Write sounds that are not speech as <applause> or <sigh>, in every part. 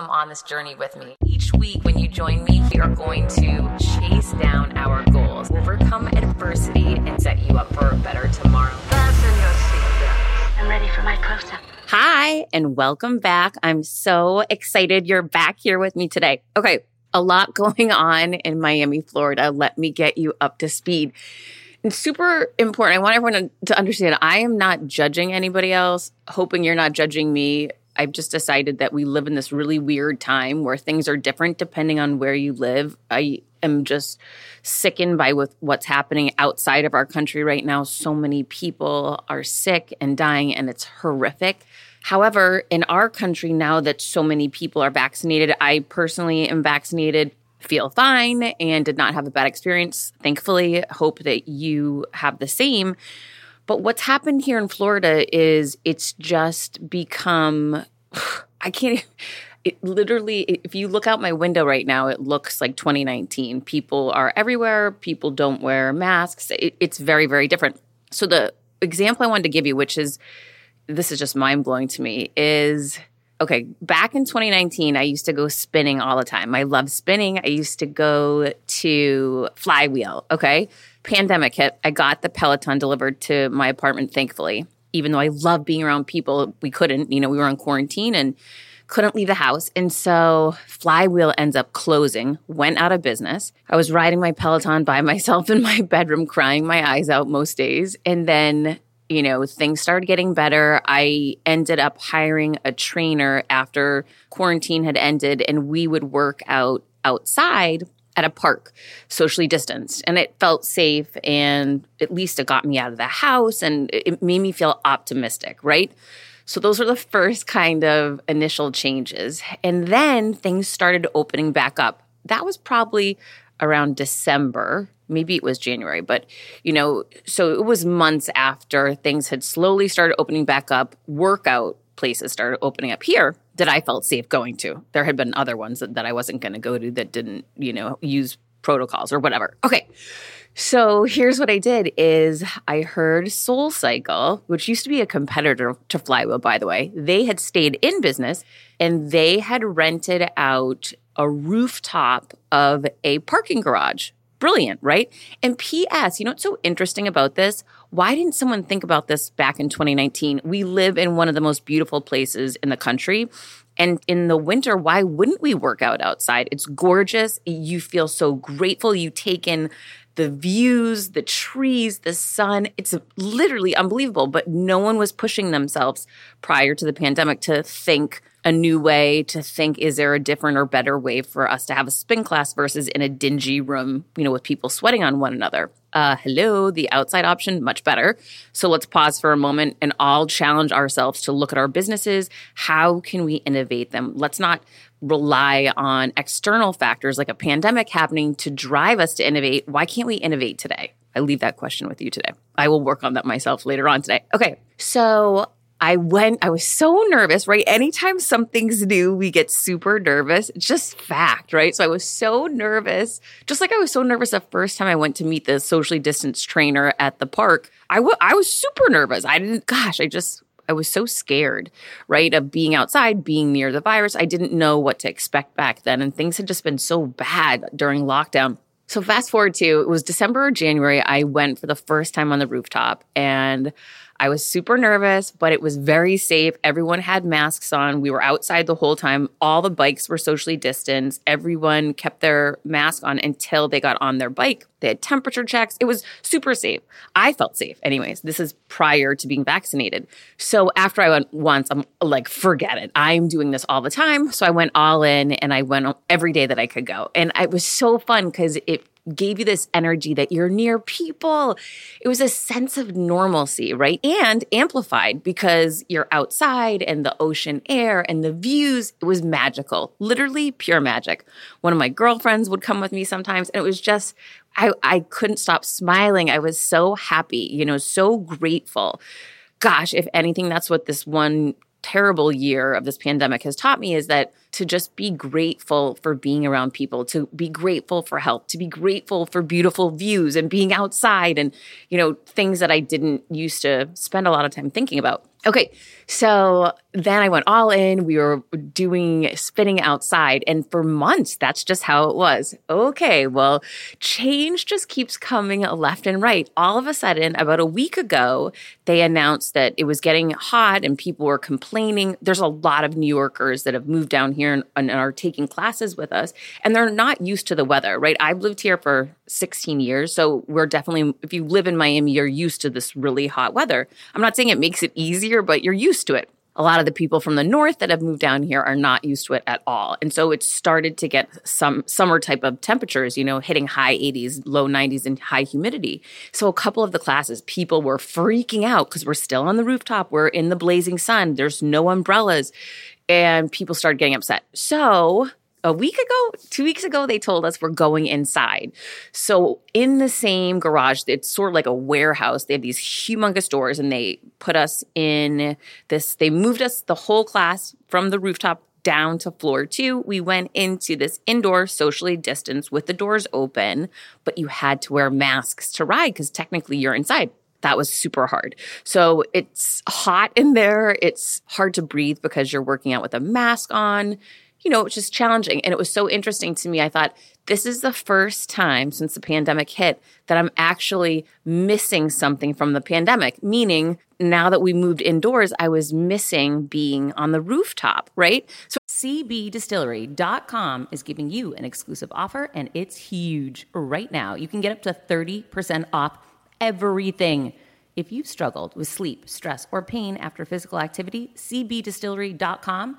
Come on this journey with me. Each week, when you join me, we are going to chase down our goals, overcome adversity, and set you up for a better tomorrow. Fasten your seatbelts. I'm ready for my close up. Hi, and welcome back. I'm so excited you're back here with me today. Okay, a lot <laughs> going on in Miami, Florida. Let me get you up to speed. It's super important. I want everyone to understand I am not judging anybody else, hoping you're not judging me. I've just decided that we live in this really weird time where things are different depending on where you live. I am just sickened by with what's happening outside of our country right now. So many people are sick and dying, and it's horrific. However, in our country, now that so many people are vaccinated, I personally am vaccinated, feel fine, and did not have a bad experience. Thankfully, hope that you have the same. But what's happened here in Florida is it's just become, <sighs> I can't. It literally, if you look out my window right now, it looks like 2019. People are everywhere. People don't wear masks. It, it's very, very different. So, the example I wanted to give you, which is this is just mind blowing to me, is okay, back in 2019, I used to go spinning all the time. I love spinning. I used to go to Flywheel. Okay pandemic hit, I got the Peloton delivered to my apartment, thankfully. Even though I love being around people, we couldn't. You know, we were on quarantine and couldn't leave the house. And so Flywheel ends up closing, went out of business. I was riding my Peloton by <laughs> myself in my bedroom, crying my eyes out most days. And then, you know, things started getting better. I ended up hiring a trainer after quarantine had ended, and we would work out outside at a park, socially distanced. And it felt safe. And at least it got me out of the house and it made me feel optimistic, right? So those were the first kind of initial changes. And then things started opening back up. That was probably around December. Maybe it was January, but you know, so it was months after things had slowly started opening back up. Workout places started opening up here that I felt safe going to. There had been other ones that, that I wasn't going to go to that didn't, you know, use protocols or whatever. Okay. So here's what I did is I heard Soul Cycle, which used to be a competitor to Flywheel, by the way. They had stayed in business and they had rented out a rooftop of a parking garage brilliant, right? And P.S., you know what's so interesting about this? Why didn't someone think about this back in 2019? We live in one of the most beautiful places in the country. And in the winter, why wouldn't we work out outside? It's gorgeous. You feel so grateful. You take in the views, the trees, the sun. It's literally unbelievable. But no one was pushing themselves prior to the pandemic to think a new way to think is there a different or better way for us to have a spin class versus in a dingy room, you know, with people sweating on one another. Uh, hello, the outside option, much better. So let's pause for a moment and all challenge ourselves to look at our businesses. How can we innovate them? Let's not rely on external factors like a pandemic happening to drive us to innovate. Why can't we innovate today? I leave that question with you today. I will work on that myself later on today. Okay. So I went, I was so nervous, right? Anytime something's new, we get super nervous. Just fact, right? So I was so nervous, just like I was so nervous the first time I went to meet the socially distanced trainer at the park. I, w- I was super nervous. I didn't, gosh, I just, I was so scared, right, of being outside, being near the virus. I didn't know what to expect back then. And things had just been so bad during lockdown. So fast forward to it was December or January. I went for the first time on the rooftop and I was super nervous, but it was very safe. Everyone had masks on. We were outside the whole time. All the bikes were socially distanced. Everyone kept their mask on until they got on their bike. They had temperature checks. It was super safe. I felt safe. Anyways, this is prior to being vaccinated. So after I went once, I'm like, forget it. I'm doing this all the time. So I went all in and I went every day that I could go. And it was so fun because it gave you this energy that you're near people. It was a sense of normalcy, right? And amplified because you're outside and the ocean air and the views. It was magical, literally pure magic. One of my girlfriends would come with me sometimes, and it was just, I, I couldn't stop smiling. I was so happy, you know, so grateful. Gosh, if anything, that's what this one terrible year of this pandemic has taught me is that to just be grateful for being around people, to be grateful for help, to be grateful for beautiful views and being outside and, you know, things that I didn't used to spend a lot of time thinking about. Okay, so then I went all in. We were doing spinning outside, and for months, that's just how it was. Okay, well, change just keeps coming left and right. All of a sudden, about a week ago, they announced that it was getting hot and people were complaining. There's a lot of New Yorkers that have moved down here and, and are taking classes with us, and they're not used to the weather, right? I've lived here for 16 years, so we're definitely, if you live in Miami, you're used to this really hot weather. I'm not saying it makes it easier but you're used to it. A lot of the people from the north that have moved down here are not used to it at all. And so it started to get some summer type of temperatures, you know, hitting high 80s, low 90s, and high humidity. So a couple of the classes, people were freaking out because we're still on the rooftop, we're in the blazing sun, there's no umbrellas, and people started getting upset. So a week ago, two weeks ago, they told us we're going inside. So in the same garage, it's sort of like a warehouse. They have these humongous doors and they put us in this, they moved us the whole class from the rooftop down to floor two. We went into this indoor socially distanced with the doors open, but you had to wear masks to ride because technically you're inside that was super hard. So it's hot in there. It's hard to breathe because you're working out with a mask on you know, it's just challenging. And it was so interesting to me. I thought, this is the first time since the pandemic hit that I'm actually missing something from the pandemic, meaning now that we moved indoors, I was missing being on the rooftop, right? So CBDistillery.com is giving you an exclusive offer and it's huge right now. You can get up to 30% off everything. If you've struggled with sleep, stress, or pain after physical activity, CBDistillery.com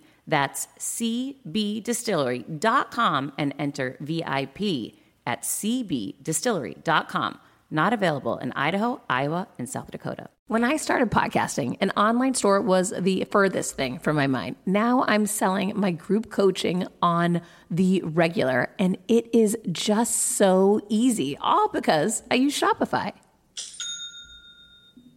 That's cbdistillery.com and enter VIP at cbdistillery.com. Not available in Idaho, Iowa, and South Dakota. When I started podcasting, an online store was the furthest thing from my mind. Now I'm selling my group coaching on the regular, and it is just so easy, all because I use Shopify.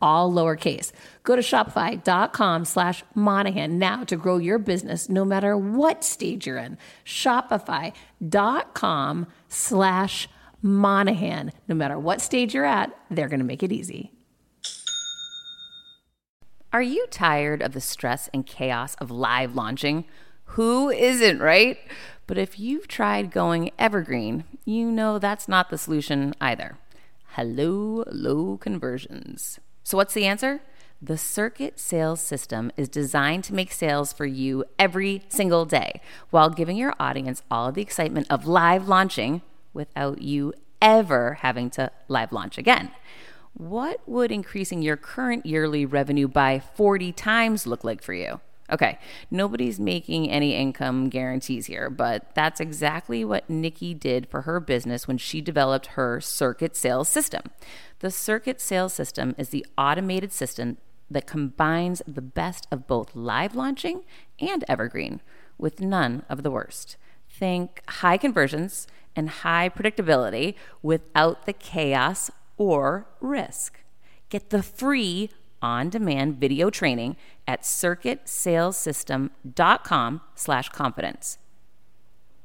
all lowercase. Go to shopify.com slash Monahan now to grow your business no matter what stage you're in. Shopify.com slash Monahan. No matter what stage you're at, they're going to make it easy. Are you tired of the stress and chaos of live launching? Who isn't, right? But if you've tried going evergreen, you know that's not the solution either. Hello, low conversions. So, what's the answer? The Circuit Sales System is designed to make sales for you every single day while giving your audience all of the excitement of live launching without you ever having to live launch again. What would increasing your current yearly revenue by 40 times look like for you? Okay, nobody's making any income guarantees here, but that's exactly what Nikki did for her business when she developed her circuit sales system. The circuit sales system is the automated system that combines the best of both live launching and evergreen with none of the worst. Think high conversions and high predictability without the chaos or risk. Get the free on demand video training at circuitsalessystem.com slash confidence.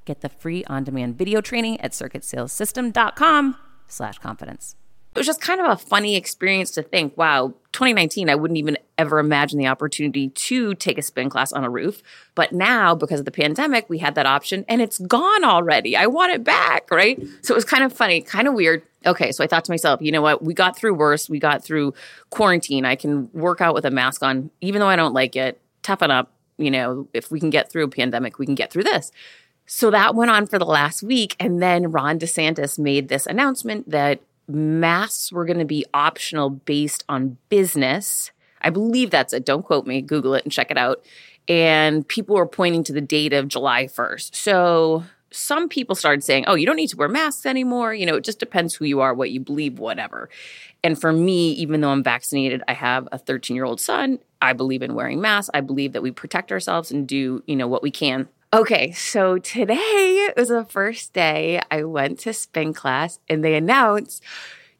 Get the free on demand video training at circuitsalessystem.com slash confidence. It was just kind of a funny experience to think, wow, 2019, I wouldn't even ever imagine the opportunity to take a spin class on a roof. But now, because of the pandemic, we had that option and it's gone already. I want it back, right? So it was kind of funny, kind of weird. Okay, so I thought to myself, you know what? We got through worse. We got through quarantine. I can work out with a mask on, even though I don't like it. Toughen up. You know, if we can get through a pandemic, we can get through this. So that went on for the last week. And then Ron DeSantis made this announcement that masks were going to be optional based on business. I believe that's it. Don't quote me. Google it and check it out. And people were pointing to the date of July 1st. So some people started saying, oh, you don't need to wear masks anymore. You know, it just depends who you are, what you believe, whatever. And for me, even though I'm vaccinated, I have a 13 year old son. I believe in wearing masks. I believe that we protect ourselves and do, you know, what we can. Okay, so today was the first day I went to spin class and they announced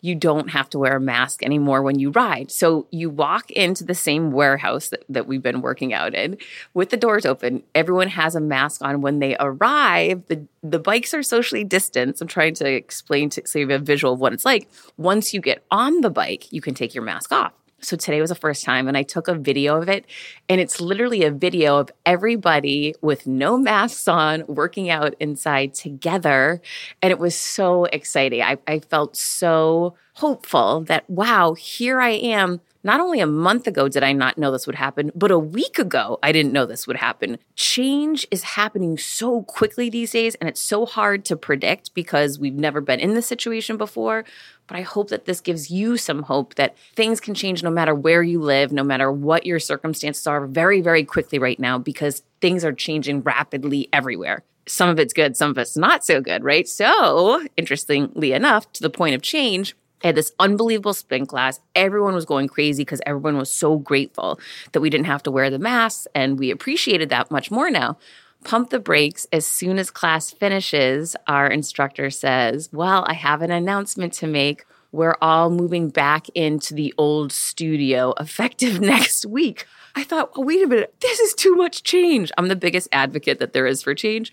you don't have to wear a mask anymore when you ride. So you walk into the same warehouse that, that we've been working out in with the doors open. Everyone has a mask on when they arrive. The the bikes are socially distanced. I'm trying to explain to save a visual of what it's like. Once you get on the bike, you can take your mask off. So today was the first time, and I took a video of it. And it's literally a video of everybody with no masks on working out inside together. And it was so exciting. I, I felt so hopeful that, wow, here I am not only a month ago did I not know this would happen, but a week ago I didn't know this would happen. Change is happening so quickly these days, and it's so hard to predict because we've never been in this situation before. But I hope that this gives you some hope that things can change no matter where you live, no matter what your circumstances are, very, very quickly right now because things are changing rapidly everywhere some of it's good, some of it's not so good, right? So, interestingly enough, to the point of change, I had this unbelievable spin class. Everyone was going crazy because everyone was so grateful that we didn't have to wear the masks, and we appreciated that much more now. Pump the brakes as soon as class finishes. Our instructor says, Well, I have an announcement to make. We're all moving back into the old studio effective <laughs> next week. I thought, wait a minute, this is too much change. I'm the biggest advocate that there is for change.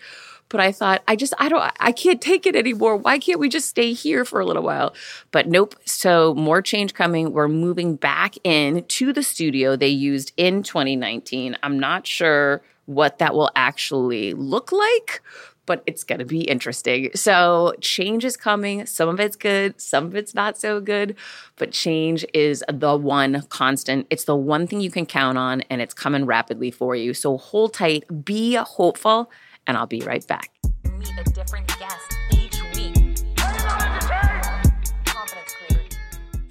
But I thought, I just, I don't, I can't take it anymore. Why can't we just stay here for a little while? But nope. So more change coming. We're moving back in to the studio they used in 2019. I'm not sure what that will actually look like, but it's going to be interesting. So, change is coming. Some of it's good, some of it's not so good, but change is the one constant. It's the one thing you can count on, and it's coming rapidly for you. So, hold tight, be hopeful, and I'll be right back. Meet a different guest each week.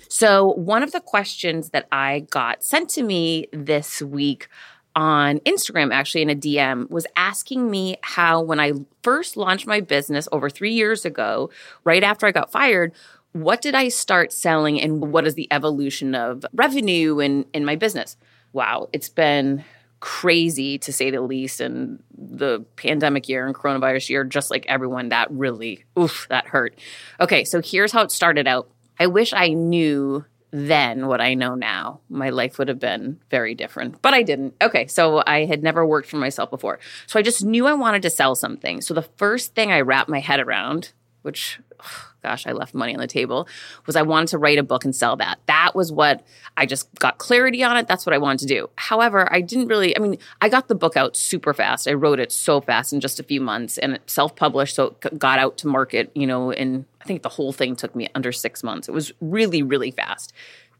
So, one of the questions that I got sent to me this week on Instagram, actually in a DM, was asking me how, when I first launched my business over three years ago, right after I got fired, what did I start selling and what is the evolution of revenue in, in my business? Wow, it's been crazy to say the least. And the pandemic year and coronavirus year, just like everyone, that really, oof, that hurt. Okay, so here's how it started out. I wish I knew then what I know now. My life would have been very different, but I didn't. Okay, so I had never worked for myself before. So I just knew I wanted to sell something. So the first thing I wrapped my head around, which gosh, I left money on the table, was I wanted to write a book and sell that. That was what I just got clarity on it. That's what I wanted to do. However, I didn't really, I mean, I got the book out super fast. I wrote it so fast in just a few months and it self published. So it got out to market, you know, and I think the whole thing took me under six months. It was really, really fast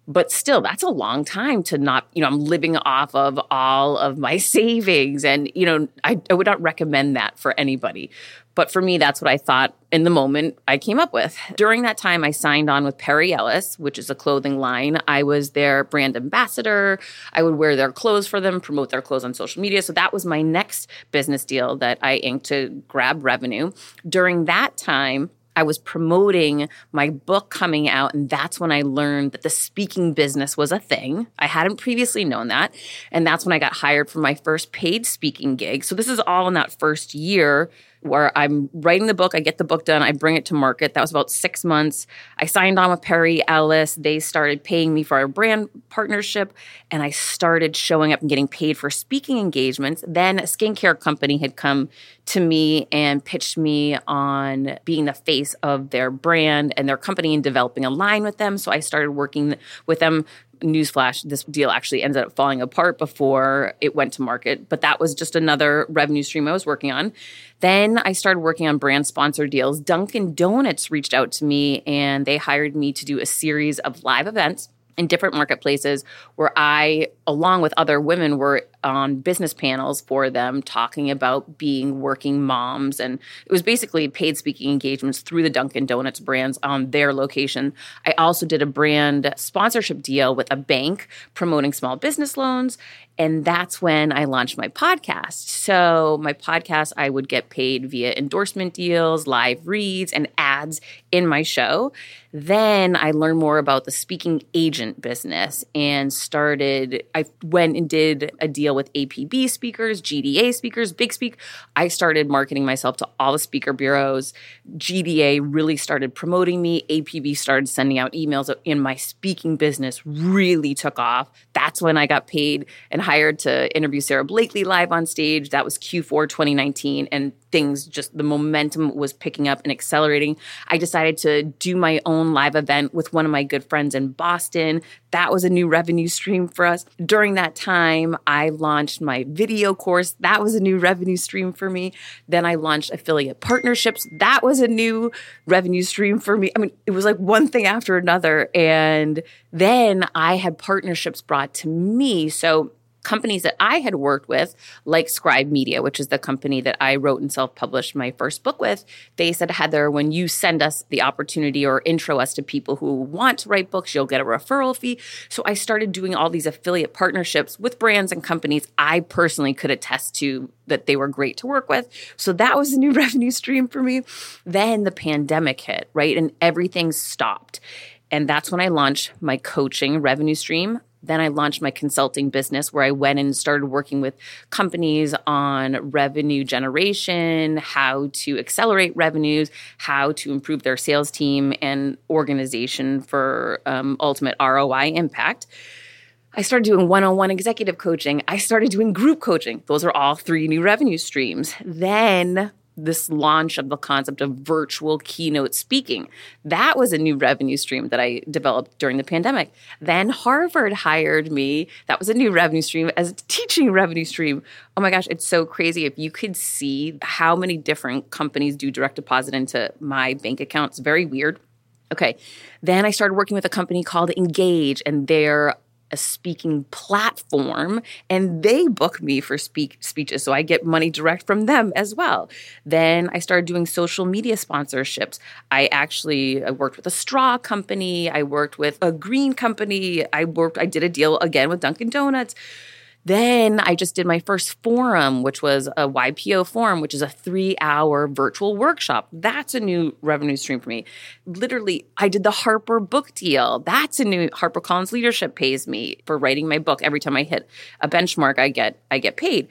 but still that's a long time to not you know i'm living off of all of my <laughs> savings. And you know I, I, would not recommend that for anybody. But for me that's what i thought in the moment i came up with. During that time i signed on with perry ellis which is a clothing line. I was their brand ambassador. I would wear their clothes for them promote their clothes on social media. So that was my next business deal that i inked to grab revenue. During that time I was promoting my book coming out, and that's when I learned that the speaking business was a thing. I hadn't previously known that. And that's when I got hired for my first paid speaking gig. So this is all in that first year where I'm writing the book, I get the book done, I bring it to market. That was about six months. I signed on with Perry Ellis. They started paying me for our brand partnership, and I started showing up and getting paid for speaking engagements. Then a skincare company had come to me and pitched me on being the face of their brand and their company and developing a line with them. So I started working with them newsflash, this deal actually ended up falling apart before it went to market. But that was just another revenue stream I was working on. Then I started working on brand sponsor deals. Dunkin' Donuts reached out to me and they hired me to do a series of live events in different marketplaces where I, along with other women, were on business panels for them talking about being working moms. And it was basically paid speaking engagements through the Dunkin' Donuts brands on their location. I also did a brand sponsorship deal with a bank promoting small business loans. And that's when I launched my podcast. So, my podcast, I would get paid via endorsement deals, live reads, and ads in my show. Then I learned more about the speaking agent business and started, I went and did a deal with APB speakers, GDA speakers, Big Speak. I started marketing myself to all the speaker bureaus. GDA really started promoting me. APB started sending out emails, and my speaking business really took off. That's when I got paid and hired to interview Sara Blakely live on stage. That was Q4 2019. And things just the momentum was picking up and accelerating. I decided to do my own live event with one of my good friends in Boston. That was a new revenue stream for us. During that time, I launched my video course. That was a new revenue stream for me. Then I launched affiliate partnerships. That was a new revenue stream for me. I mean, it was like one thing after another. And then I had partnerships brought to me. So companies that I had worked with, like Scribe Media, which is the company that I wrote and self published my first book with, they said, Heather, when you send us the opportunity or intro us to people who want to write books, you'll get a referral fee. So I started doing all these affiliate partnerships with brands and companies I personally could attest to that they were great to work with. So that was a new <laughs> revenue stream for me. Then the pandemic hit, right? And everything stopped. And that's when I launched my coaching revenue stream. Then I launched my consulting business where I went and started working with companies on revenue generation, how to accelerate revenues, how to improve their sales team and organization for um, ultimate ROI impact. I started doing one on one executive coaching. I started doing group coaching. Those are all three new revenue streams. Then this launch of the concept of virtual keynote speaking. That was a new revenue stream that I developed during the pandemic. Then Harvard hired me. That was a new revenue stream as a teaching revenue stream. Oh my gosh, it's so crazy. If you could see how many different companies do direct deposit into my bank account, it's very weird. Okay. Then I started working with a company called Engage, and they're a speaking platform and they book me for speak speeches so I get money direct from them as well. Then I started doing social media sponsorships. I actually I worked with a straw company, I worked with a green company, I worked I did a deal again with Dunkin Donuts. Then I just did my first forum, which was a YPO forum, which is a three hour virtual workshop. That's a new revenue stream for me. Literally, I did the Harper book deal. That's a new HarperCollins leadership pays me for writing my book. Every time I hit a benchmark, I get I get paid.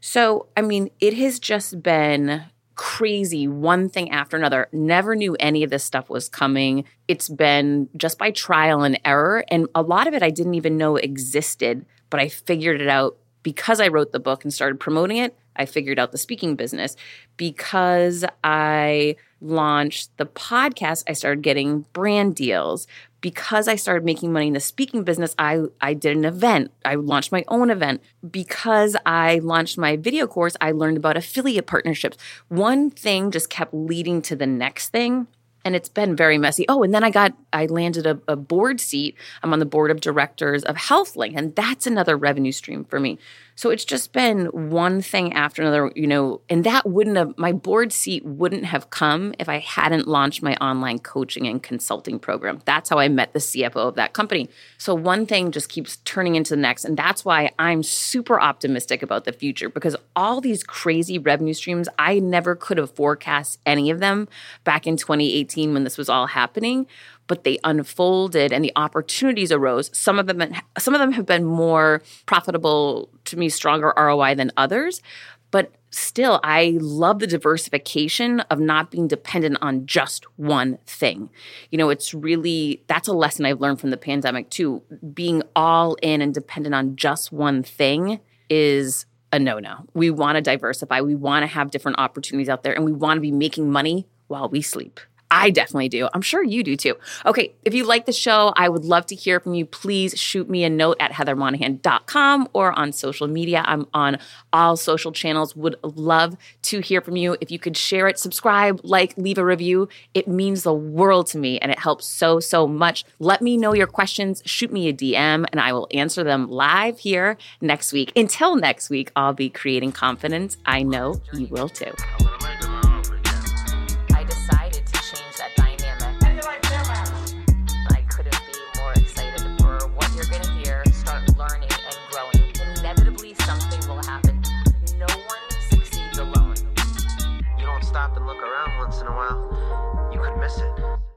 So, I mean, it has just been crazy one thing after another. Never knew any of this stuff was coming. It's been just by trial and error. And a lot of it I didn't even know existed but I figured it out because I wrote the book and started promoting it. I figured out the speaking business. Because I launched the podcast, I started getting brand deals. Because I started making money in the speaking business, I, I did an event. I launched my own event. Because I launched my video course, I learned about affiliate partnerships. One thing just kept leading to the next thing and it's been very messy. Oh, and then I got I landed a, a, board seat. I'm on the board of directors of HealthLink, and that's another revenue stream for me. So it's just been one thing after another, you know, and that wouldn't have, my board seat wouldn't have come if I hadn't launched my online coaching and consulting program. That's how I met the CFO of that company. So one thing just keeps turning into the next. And that's why I'm super optimistic about the future because all these crazy revenue streams, I never could have forecast any of them back in 2018 when this was all happening but they unfolded and the opportunities arose. Some of them, some of them have been more profitable to me, stronger ROI than others. But still, I love the diversification of not being dependent on just one thing. You know, it's really that's a lesson I've learned from the pandemic too. Being all in and dependent on just one thing is a no no. We want to diversify, we want to have different opportunities out there, and we want to be making money while we sleep. I definitely do. I'm sure you do too. Okay, if you like the show, I would love to hear from you. Please shoot me a note at heathermonahan.com or on social media. I'm on all social channels. Would love to hear from you. If you could share it, subscribe, like, leave a review, it means the world to me and it helps so, so much. Let me know your questions. Shoot me a DM and I will answer them live here next week. Until next week, I'll be creating confidence. I know you will too.